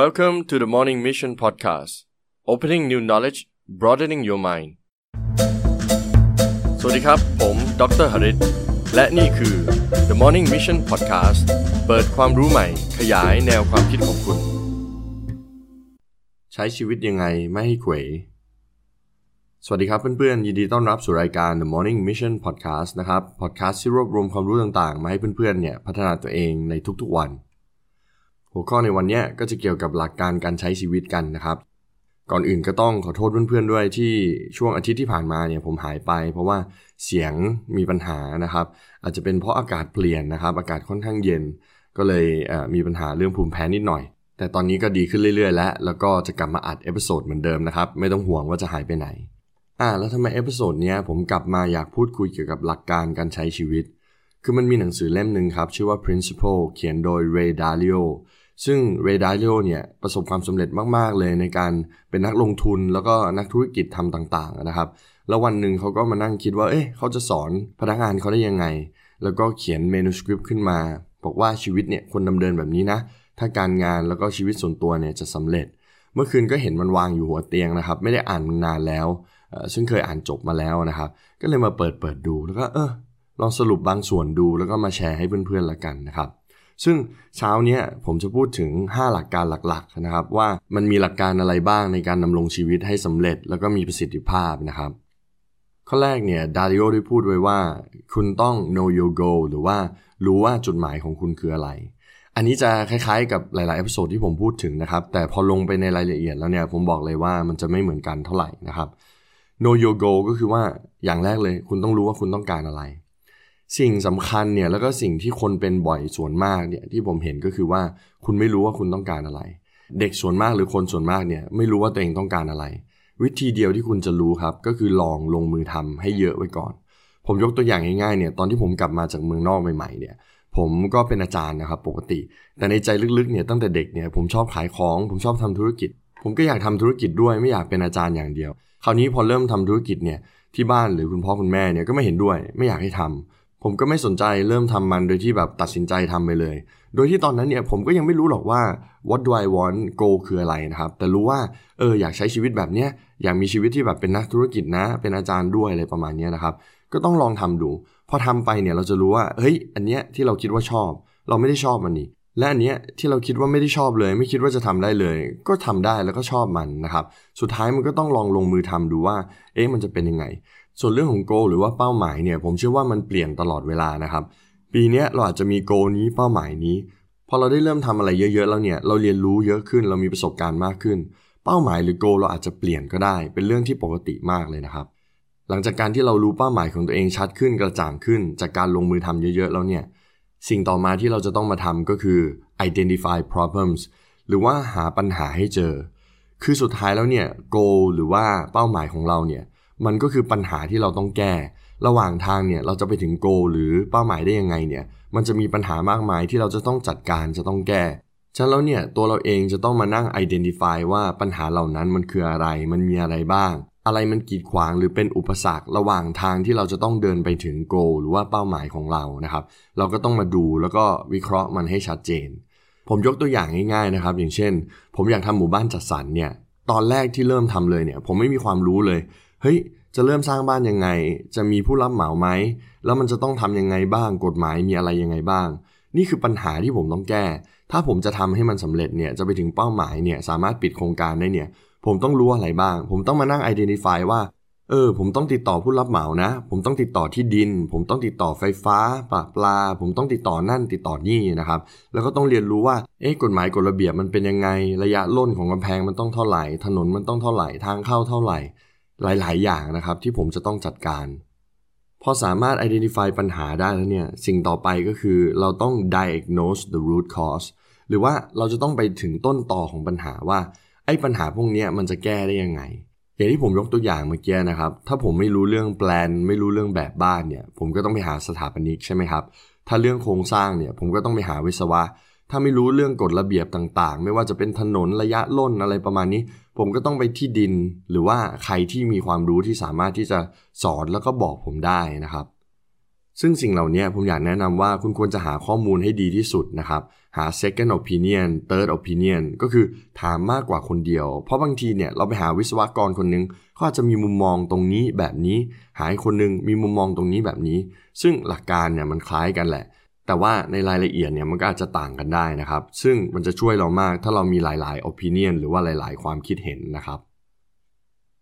Welcome to the Morning Mission Podcast Opening new knowledge broadening your mind สวัสดีครับ ผมดรหริตและนี่คือ The Morning Mission Podcast เปิดความรู้ใหม่ ขยายแนวความคิดของคุณ ใช้ชีวิตยังไงไม่ให้เขว สวัสดีครับเพื่อนๆ ยินดีต้อนรับสู่รายการ The Morning Mission Podcast นะครับ podcast ที่รวบรวมความรู้ต่างๆ มาให้เพื่อนๆ เนี่ย พัฒนาตัวเองในทุกๆวัน หัวข้อในวันนี้ก็จะเกี่ยวกับหลักการการใช้ชีวิตกันนะครับ ก่อนอื่นก็ต้องขอโทษเพื่อนๆด้วยที่ช่วงอาทิตย์ที่ผ่านมาเนี่ยผมหายไป เพราะว่าเสียงมีปัญหานะครับ อาจจะเป็นเพราะอากาศเปลี่ยนนะครับ อากาศค่อนข้างเย็น ก็เลยมีปัญหาเรื่องภูมิแพ้นิดหน่อย แต่ตอนนี้ก็ดีขึ้นเรื่อยๆ แล้ว แล้วก็จะกลับมาอัด episode เหมือนเดิมนะครับไม่ต้องห่วงว่าจะหายไปไหนอ่าแล้วทำไม episode นี้ผมกลับมาอยากพูดคุยเกี่ยวกับหลักการการใช้ชีวิต คือมันมีหนังสือเล่มหนึ่งครับ ชื่อว่า Principle เขียนโดย Ray Dalio ซึ่ง Ray Dalio เนี่ยประสบความสำเร็จมาก ๆ เลยในการเป็นนักลงทุนแล้วก็นักธุรกิจทำต่างๆนะครับ แล้ววันหนึ่งเขาก็มานั่งคิดว่า เอ๊ะเขาจะสอนพนักงานเขาได้ยังไง แล้วก็เขียนเมนูสคริปต์ขึ้นมา บอกว่าชีวิตเนี่ยควรดำเนินแบบนี้นะ ถ้าการงานแล้วก็ชีวิตส่วนตัวเนี่ยจะสำเร็จ เมื่อคืนก็เห็นมันวางอยู่หัวเตียงนะครับ ไม่ได้อ่านนานแล้ว ซึ่งเคยอ่านจบมาแล้วนะครับ ก็เลยมาเปิดเปิดดูแล้วก็เออลองสรุปบางส่วนดูแล้วก็มาแชร์ให้เพื่อนๆละกันนะครับ ซึ่งเช้าเนี้ยผมจะพูดถึง 5 หลักการหลักๆนะครับ ว่ามันมีหลักการอะไรบ้างในการดำรงชีวิตให้สำเร็จ แล้วก็มีประสิทธิภาพนะครับ ข้อแรกเนี่ย Dalio ได้พูดไว้ว่า คุณต้อง know your goal หรือว่ารู้ว่าจุดหมายของคุณคืออะไร อันนี้จะคล้ายๆ กับหลายๆ episode ที่ผมพูดถึงนะครับ แต่พอลงไปในรายละเอียดแล้วเนี่ยผมบอกเลยว่ามันจะไม่เหมือนกันเท่าไหร่นะครับ know your goal ก็คือว่าอย่างแรกเลย คุณต้องรู้ว่าคุณต้องการอะไร สิ่งสำคัญเนี่ยแล้วก็สิ่งที่คนเป็นบ่อยส่วนมากเนี่ยที่ผมเห็นก็คือว่าคุณไม่รู้ว่าคุณต้องการอะไร เด็กส่วนมากหรือคนส่วนมากเนี่ยไม่รู้ว่าตัวเองต้องการอะไร วิธีเดียวที่คุณจะรู้ครับก็คือลองลงมือทำให้เยอะไว้ก่อน ผมยกตัวอย่างง่ายๆเนี่ยตอนที่ผมกลับมาจากเมืองนอกใหม่ๆเนี่ยผมก็เป็นอาจารย์นะครับปกติ แต่ในใจลึกๆเนี่ยตั้งแต่เด็กเนี่ยผมชอบขายของผมชอบทำธุรกิจ ผมก็อยากทำธุรกิจด้วยไม่อยากเป็นอาจารย์อย่างเดียว คราวนี้พอเริ่มทำธุรกิจเนี่ยที่บ้านหรือคุณพ่อคุณแม่เนี่ยก็ไม่เห็นด้วย ไม่อยากให้ทำ ผมก็ไม่สนใจเริ่มทำมันโดยที่แบบตัดสินใจทำไปเลย โดยที่ตอนนั้นเนี่ยผมก็ยังไม่รู้หรอกว่า what do I want go คืออะไรนะครับ แต่รู้ว่าเอออยากใช้ชีวิตแบบเนี้ยอยากมีชีวิตที่แบบเป็นนักธุรกิจนะ เป็นอาจารย์ด้วยอะไรประมาณนี้นะครับ ก็ต้องลองทำดู พอทำไปเนี่ยเราจะรู้ว่า เฮ้ย อันเนี้ยที่เราคิดว่าชอบ เราไม่ได้ชอบมันนี่ และอันเนี้ยที่เราคิดว่าไม่ได้ชอบเลย ไม่คิดว่าจะทำได้เลย ก็ทำได้แล้วก็ชอบมันนะครับ สุดท้ายมันก็ต้องลองลงมือทำดูว่า เอ๊ะมันจะเป็นยังไง ส่วนเรื่องของโกหรือว่าเป้าหมายเนี่ยผมเชื่อว่ามันเปลี่ยนตลอดเวลานะครับ ปีนี้เราอาจจะมีโกนี้เป้าหมายนี้พอเราได้เริ่มทำอะไรเยอะๆแล้วเนี่ยเราเรียนรู้เยอะขึ้นเรามีประสบการณ์มากขึ้น เป้าหมายหรือโกเราอาจจะเปลี่ยนก็ได้ เป็นเรื่องที่ปกติมากเลยนะครับ หลังจากการที่เรารู้เป้าหมายของตัวเองชัดขึ้นกระจ่างขึ้น จากการลงมือทำเยอะๆแล้วเนี่ยสิ่งต่อมาที่เราจะต้องมาทำก็คือ identify problems หรือว่าหาปัญหาให้เจอ คือสุดท้ายแล้วเนี่ย goal หรือว่าเป้าหมายของเราเนี่ย มันก็คือปัญหาที่เราต้องแก้ ระหว่างทางเนี่ยเราจะไปถึง goal หรือเป้าหมายได้ยังไงเนี่ยมันจะมีปัญหามากมายที่เราจะต้องจัดการจะต้องแก้ฉะนั้นแล้วเนี่ยตัวเราเองจะต้องมานั่ง identify ว่าปัญหาเหล่านั้นมันคืออะไรมันมีอะไรบ้าง อะไรมันกีดขวางหรือเป็นอุปสรรคระหว่างทางที่เราจะต้องเดินไปถึง goal หรือว่าเป้าหมายของเรานะครับ เราก็ต้องมาดูแล้วก็วิเคราะห์มันให้ชัดเจน ผมยกตัวอย่างง่ายๆนะครับ อย่างเช่น ผมอยากทำหมู่บ้านจัดสรรเนี่ยตอนแรกที่เริ่มทำเลยเนี่ยผมไม่มีความรู้เลย เฮ้ยจะเริ่มสร้างบ้านยังไง จะมีผู้รับเหมาไหม แล้วมันจะต้องทำยังไงบ้าง กฎหมายมีอะไรยังไงบ้าง นี่คือปัญหาที่ผมต้องแก้ ถ้าผมจะทำให้มันสำเร็จเนี่ย จะไปถึงเป้าหมายเนี่ย สามารถปิดโครงการได้เนี่ย ผมต้องรู้อะไรบ้าง ผมต้องมานั่ง identify ว่า เออ ผมต้องติดต่อผู้รับเหมานะ ผมต้องติดต่อที่ดิน ผมต้องติดต่อไฟฟ้าปลาปลา ผมต้องติดต่อนั่นติดต่อนี่นะครับ แล้วก็ต้องเรียนรู้ว่า เอ๊ะ กฎหมายกฎระเบียบมันเป็นยังไง ระยะล่นของกำแพงมันต้องเท่าไหร่ ถนนมันต้องเท่าไหร่ ทางเข้าเท่าไหร่ หลาย ๆ อย่างนะครับ ที่ผมจะต้องจัดการพอสามารถ identify ปัญหาได้แล้วเนี่ย สิ่งต่อไปก็คือเราต้อง diagnose the root cause หรือว่าเราจะต้องไปถึงต้นต่อของปัญหาว่า ไอ้ปัญหาพวกนี้มันจะแก้ได้ยังไง อย่างที่ผมยกตัวอย่างเมื่อกี้นะครับ ถ้าผมไม่รู้เรื่องแปลน ไม่รู้เรื่องแบบบ้านเนี่ย ผมก็ต้องไปหาสถาปนิกใช่ไหมครับ ถ้าเรื่องโครงสร้างเนี่ย ผมก็ต้องไปหาวิศวะ ถ้าไม่รู้เรื่องกฎระเบียบต่างๆ ไม่ว่าจะเป็นถนนระยะล่นอะไรประมาณนี้ ผมก็ต้องไปที่ดิน หรือว่าใครที่มีความรู้ที่สามารถที่จะสอนแล้วก็บอกผมได้นะครับ ซึ่งสิ่งเหล่านี้ผมอยากแนะนำว่าคุณควรจะหาข้อมูลให้ดีที่สุดนะครับ หา second opinion third opinion ก็คือถามมากกว่าคนเดียว เพราะบางทีเนี่ยเราไปหาวิศวกรคนนึงเขาอาจจะมีมุมมองตรงนี้แบบนี้ หาคนนึงมีมุมมองตรงนี้แบบนี้ ซึ่งหลักการเนี่ยมันคล้ายกันแหละ แต่ว่าในรายละเอียดเนี่ยมันก็อาจจะต่างกันได้นะครับ ซึ่งมันจะช่วยเรามากถ้าเรามีหลาย ๆ opinion หรือว่าหลาย ๆ ความคิดเห็นนะครับ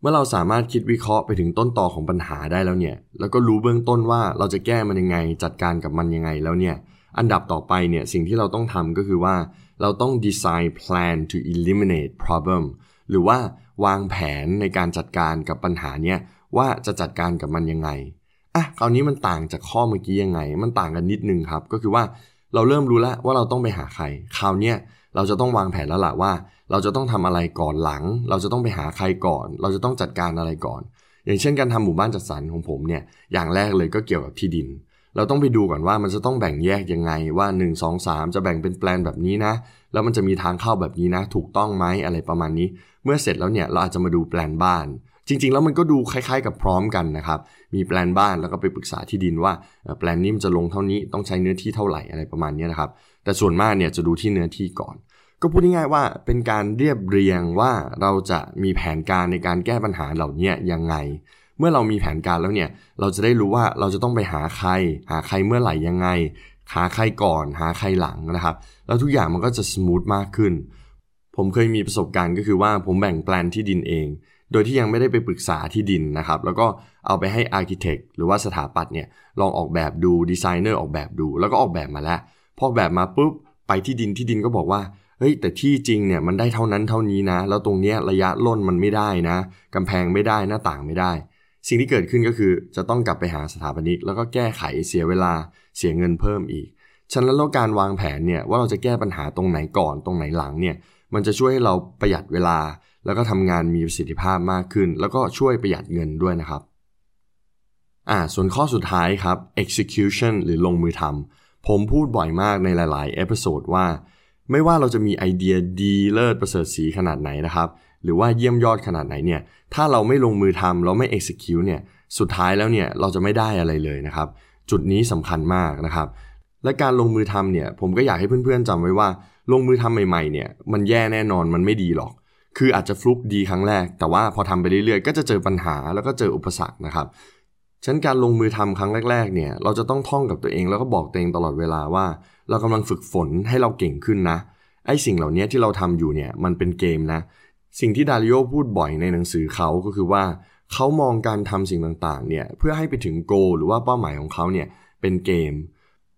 เมื่อเราสามารถคิดวิเคราะห์ไปถึงต้นตอของปัญหาได้แล้วเนี่ย แล้วก็รู้เบื้องต้นว่าเราจะแก้มันยังไง จัดการกับมันยังไงแล้วเนี่ย อันดับต่อไปเนี่ยสิ่งที่เราต้องทำก็คือว่า เราต้อง design plan to eliminate problem หรือว่าวางแผนในการจัดการกับปัญหาเนี่ยว่าจะจัดการกับมันยังไง อะคราวนี้มันต่างจากข้อเมื่อกี้ยังไง มันต่างกันนิดนึงครับ ก็คือว่าเราเริ่มรู้แล้วว่าเราต้องไปหาใคร คราวนี้เราจะต้องวางแผนแล้วล่ะว่า เราจะต้องทำอะไรก่อนหลัง เราจะต้องไปหาใครก่อน เราจะต้องจัดการอะไรก่อน อย่างเช่นการทำหมู่บ้านจัดสรรของผมเนี่ยอย่างแรกเลยก็เกี่ยวกับที่ดิน เราต้องไปดูก่อนว่ามันจะต้องแบ่งแยกยังไงว่า 1 2 3 จะแบ่งเป็นแปลนแบบนี้นะ แล้วมันจะมีทางเข้าแบบนี้นะ ถูกต้องไหมอะไรประมาณนี้ เมื่อเสร็จแล้วเนี่ยเราอาจจะมาดูแปลนบ้าน จริง ๆ แล้วมันก็ดูคล้าย ๆ กับพร้อมกันนะครับ มีแปลนบ้านแล้วก็ไปปรึกษาที่ดินว่าแปลนนี้มันจะลงเท่านี้ต้องใช้เนื้อที่เท่าไหร่อะไรประมาณนี้นะครับ แต่ส่วนมากเนี่ยจะดูที่เนื้อที่ก่อน ก็พูดง่ายๆว่าเป็นการเรียบเรียงว่าเราจะมีแผนการในการแก้ปัญหาเหล่านี้ยังไง เมื่อเรามีแผนการแล้วเนี่ยเราจะได้รู้ว่าเราจะต้องไปหาใคร หาใครเมื่อไหร่ยังไง หาใครก่อน หาใครหลังนะครับ แล้วทุกอย่างมันก็จะ smooth มากขึ้นผมเคยมีประสบการณ์ก็คือว่าผมแบ่งแปลนที่ดินเอง โดยที่ยังไม่ได้ไปปรึกษาที่ดินนะครับ แล้วก็เอาไปให้ architect หรือว่าสถาปัตย์เนี่ยลองออกแบบดูดีไซเนอร์ออกแบบดู แล้วก็ออกแบบมาแล้ว พอออกแบบมาปุ๊บไปที่ดินที่ดินก็บอกว่าเฮ้ยแต่ที่จริงเนี่ยมันได้เท่านั้นเท่านี้นะ แล้วตรงเนี้ยระยะร่นมันไม่ได้นะกำแพงไม่ได้หน้าต่างไม่ได้ สิ่งที่เกิดขึ้นก็คือจะต้องกลับไปหาสถาปนิกแล้วก็แก้ไขเสียเวลาเสียเงินเพิ่มอีกฉะนั้นแล้วการวางแผนเนี่ยว่าเราจะแก้ปัญหาตรงไหนก่อนตรงไหนหลังเนี่ยมันจะช่วยให้เราประหยัดเวลา แล้วก็ทำงานมีประสิทธิภาพมากขึ้น แล้วก็ช่วยประหยัดเงินด้วยนะครับอ่าส่วนข้อสุดท้ายครับ execution หรือลงมือทำผมพูดบ่อยมากในหลายๆ episode ว่า ไม่ว่าเราจะมีไอเดียดีเลิศประเสริฐสีขนาดไหนนะครับ หรือว่าเยี่ยมยอดขนาดไหนเนี่ย ถ้าเราไม่ลงมือทำเราไม่ execute เนี่ย สุดท้ายแล้วเนี่ย เราจะไม่ได้อะไรเลยนะครับ จุดนี้สำคัญมากนะครับ และการลงมือทำเนี่ย ผมก็อยากให้เพื่อนๆจำไว้ว่า ลงมือทำใหม่ๆเนี่ย มันแย่แน่นอนมันไม่ดีหรอก คืออาจจะฟลุกดีครั้งแรก แต่ว่าพอทำไปเรื่อยๆ ก็จะเจอปัญหาแล้วก็เจออุปสรรคนะครับฉะนั้นการลงมือทำครั้งแรกๆ เนี่ยเราจะต้องท่องกับตัวเองแล้วก็บอกตัวเองตลอดเวลาว่า เรากำลังฝึกฝนให้เราเก่งขึ้นนะ ไอ้สิ่งเหล่านี้ที่เราทำอยู่เนี่ยมันเป็นเกมนะ สิ่งที่ดาริโอพูดบ่อยในหนังสือเขาก็คือว่าเขามองการทำสิ่งต่างๆ เนี่ยเพื่อให้ไปถึงโกหรือว่าเป้าหมายของเขาเนี่ยเป็นเกม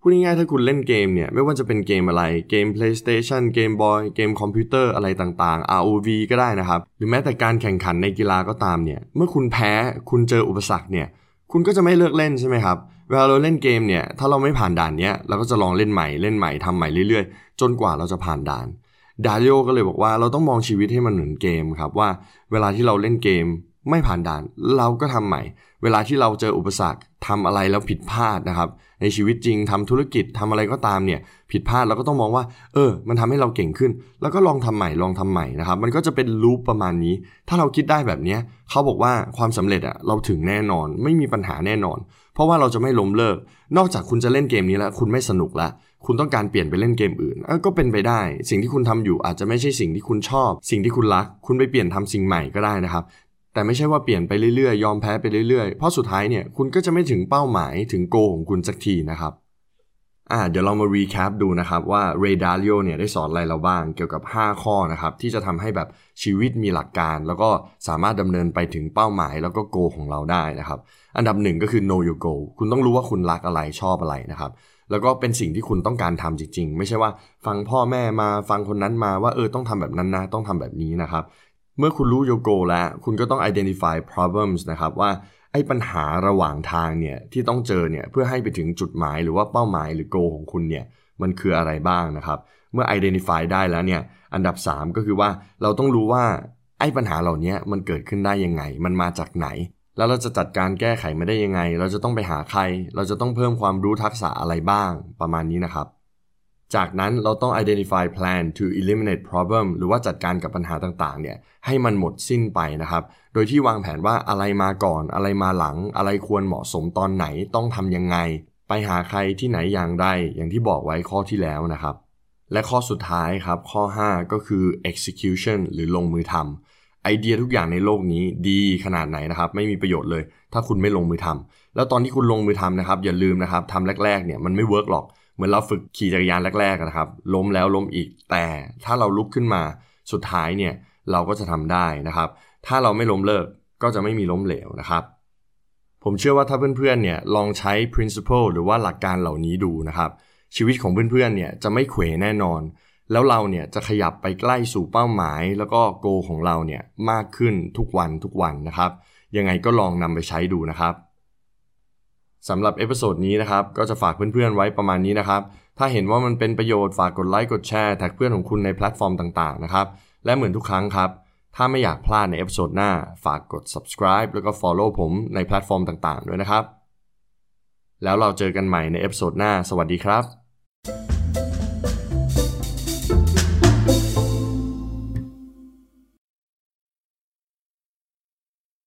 พูดง่ายๆถ้าคุณเล่นเกมเนี่ย ไม่ว่าจะเป็นเกมอะไรเกม PlayStation เกมบอยเกมคอมพิวเตอร์อะไรต่างๆ ROV ก็ได้นะครับ หรือแม้แต่การแข่งขันในกีฬาก็ตามเนี่ย เมื่อคุณแพ้คุณเจออุปสรรคเนี่ย คุณก็จะไม่เลิกเล่นใช่ไหมครับ เวลาเราเล่นเกมเนี่ย ถ้าเราไม่ผ่านด่านเนี้ยเราก็จะลองเล่นใหม่เล่นใหม่ทำใหม่เรื่อยๆ จนกว่าเราจะผ่านด่านดาริโอก็เลยบอกว่าเราต้องมองชีวิตให้มันเหมือนเกมครับว่า เวลาที่เราเล่นเกม ไม่ผ่านด่าน เราก็ทำใหม่ เวลาที่เราเจออุปสรรคทำอะไรแล้วผิดพลาดนะครับ ในชีวิตจริงทำธุรกิจทำอะไรก็ตามเนี่ยผิดพลาดเราก็ต้องมองว่า เออ มันทำให้เราเก่งขึ้น แล้วก็ลองทำใหม่ลองทำใหม่นะครับ มันก็จะเป็นลูปประมาณนี้ ถ้าเราคิดได้แบบนี้เขาบอกว่าความสำเร็จอะเราถึงแน่นอน ไม่มีปัญหาแน่นอน เพราะว่าเราจะไม่ล้มเลิก นอกจากคุณจะเล่นเกมนี้แล้ว คุณไม่สนุกแล้วคุณต้องการเปลี่ยนไปเล่นเกมอื่นก็เป็นไปได้ สิ่งที่คุณทำอยู่อาจจะไม่ใช่สิ่งที่คุณชอบ สิ่งที่คุณรัก คุณไปเปลี่ยนทำสิ่งใหม่ก็ได้นะครับ แต่ไม่ใช่ว่าเปลี่ยนไปเรื่อยๆ ยอมแพ้ไปเรื่อยๆ เพราะสุดท้ายเนี่ยคุณก็จะไม่ถึงเป้าหมายถึง goal ของคุณสักทีนะครับอ่าเดี๋ยวเรามา recap ดูนะครับว่า Ray Dalio เนี่ยได้สอนอะไรเราบ้างเกี่ยวกับ 5 ข้อนะครับที่จะทำให้แบบชีวิตมีหลักการ แล้วก็สามารถดำเนินไปถึงเป้าหมายแล้วก็ goal ของเราได้นะครับอันดับหนึ่งก็คือ know your goal คุณต้องรู้ว่าคุณรักอะไรชอบอะไรนะครับแล้วก็เป็นสิ่งที่คุณต้องการทำจริง ๆ ไม่ใช่ว่าฟังพ่อแม่มาฟังคนนั้นมาว่าเออต้องทำแบบนั้นนะต้องทำแบบนี้นะครับ เมื่อคุณรู้โยโกแล้ว คุณก็ต้อง identify problems นะครับว่าไอ้ปัญหาระหว่างทางเนี่ยที่ต้องเจอเนี่ยเพื่อให้ไปถึงจุดหมายหรือว่าเป้าหมายหรือ goal ของคุณเนี่ยมันคืออะไรบ้างนะครับ เมื่อ identify ได้แล้วเนี่ยอันดับ 3 ก็คือว่าเราต้องรู้ว่าไอ้ปัญหาเหล่านี้มันเกิดขึ้นได้ยังไง มันมาจากไหน แล้วเราจะจัดการแก้ไขไม่ได้ยังไง เราจะต้องไปหาใคร เราจะต้องเพิ่มความรู้ทักษะอะไรบ้างประมาณนี้นะครับ จากนั้นเราต้อง identify plan to eliminate problem หรือว่าจัดการกับปัญหาต่างๆ เนี่ยให้มันหมดสิ้นไปนะครับ โดยที่วางแผนว่าอะไรมาก่อน อะไรมาหลัง อะไรควรเหมาะสมตอนไหนต้องทำยังไง ไปหาใครที่ไหนอย่างไรอย่างที่บอกไว้ข้อที่แล้วนะครับ และข้อสุดท้ายครับ ข้อ 5 ก็คือ execution หรือลงมือทำไอเดียทุกอย่างในโลกนี้ดีขนาดไหนนะครับ ไม่มีประโยชน์เลย ถ้าคุณไม่ลงมือทำแล้วตอนที่คุณลงมือทำนะครับอย่าลืมนะครับทำแรกๆเนี่ยมันไม่เวิร์กหรอก เหมือนเราฝึกขี่จักรยานแรกๆนะครับ ล้มแล้วล้มอีกแต่ถ้าเราลุกขึ้นมาสุดท้ายเนี่ยเราก็จะทำได้นะครับ ถ้าเราไม่ล้มเลิกก็จะไม่มีล้มเหลวนะครับ ผมเชื่อว่าถ้าเพื่อนๆเนี่ยลองใช้ principle หรือว่าหลักการเหล่านี้ดูนะครับ ชีวิตของเพื่อนๆเนี่ยจะไม่เขวแน่นอน แล้วเราเนี่ยจะขยับไปใกล้สู่เป้าหมาย แล้วก็ goal ของเราเนี่ยมากขึ้นทุกวันทุกวันนะครับ ยังไงก็ลองนำไปใช้ดูนะครับ สำหรับ episode นี้นะครับ ก็จะฝากเพื่อนๆไว้ประมาณนี้นะครับ ถ้าเห็นว่ามันเป็นประโยชน์ฝากกดไลค์กดแชร์ tag เพื่อนของคุณในแพลตฟอร์มต่างๆนะครับ และเหมือนทุกครั้งครับ ถ้าไม่อยากพลาดใน episode หน้า ฝากกด subscribe แล้วก็ follow ผมในแพลตฟอร์มต่างๆ ด้วยนะครับ แล้วเราเจอกันใหม่ในเอพิโซดหน้า สวัสดีครับ